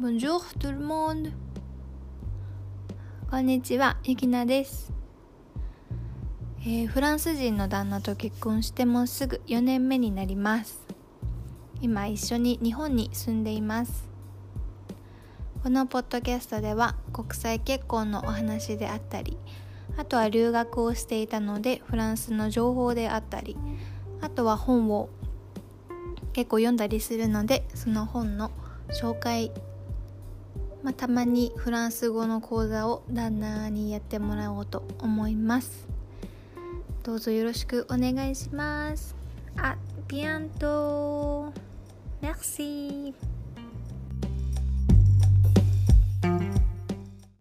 Bonjour tout le monde. こんにちは、ゆきなです、えーフランス人の旦那と結婚してもうすぐ4年目になります。今一緒に日本に住んでいます。このポッドキャストでは国際結婚のお話であったりあとは留学をしていたのでフランスの情報であったりあとは本を結構読んだりするのでその本の紹介まあ、たまにフランス語の講座を旦那にやってもらおうと思います。どうぞよろしくお願いします。あビアント。Merci